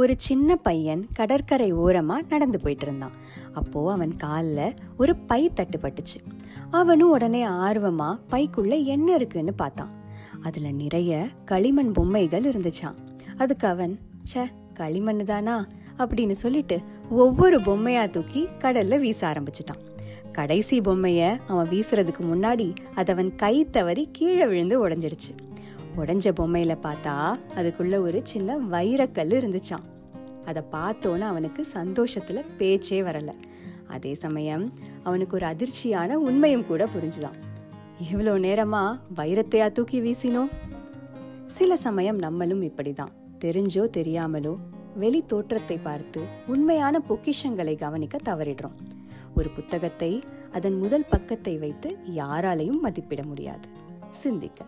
ஒரு சின்ன பையன் கடற்கரை ஓரமாக நடந்து போயிட்டு இருந்தான் அப்போது அவன் காலில் ஒரு பை தட்டுப்பட்டுச்சு. அவனும் உடனே ஆர்வமாக பைக்குள்ளே என்ன இருக்குன்னு பார்த்தான். அதில் நிறைய களிமண் பொம்மைகள் இருந்துச்சான் அதுக்கு அவன் சே களிமண் தானா அப்படின்னு சொல்லிட்டு ஒவ்வொரு பொம்மையாக தூக்கி கடலில் வீச ஆரம்பிச்சிட்டான். கடைசி பொம்மையை அவன் வீசுறதுக்கு முன்னாடி அது அவன் கை தவறி கீழே விழுந்து உடஞ்சிடுச்சு. உடஞ்ச பொம்மையில பார்த்தா அதுக்குள்ள ஒரு சின்ன வைரக்கல் இருந்துச்சான் அதை பார்த்தோன்னு அவனுக்கு சந்தோஷத்துல பேச்சே வரல. அதே சமயம் அவனுக்கு ஒரு அதிர்ச்சியான உண்மையும் கூட புரிஞ்சுதான். இவ்வளோ நேரமா வைரத்தையா தூக்கி வீசினோம்? சில சமயம் நம்மளும் இப்படிதான். தெரிஞ்சோ தெரியாமலோ வெளி தோற்றத்தை பார்த்து உண்மையான பொக்கிஷங்களை கவனிக்க தவறிடுறோம். ஒரு புத்தகத்தை அதன் முதல் பக்கத்தை வைத்து யாராலையும் மதிப்பிட முடியாது. சிந்திக்க.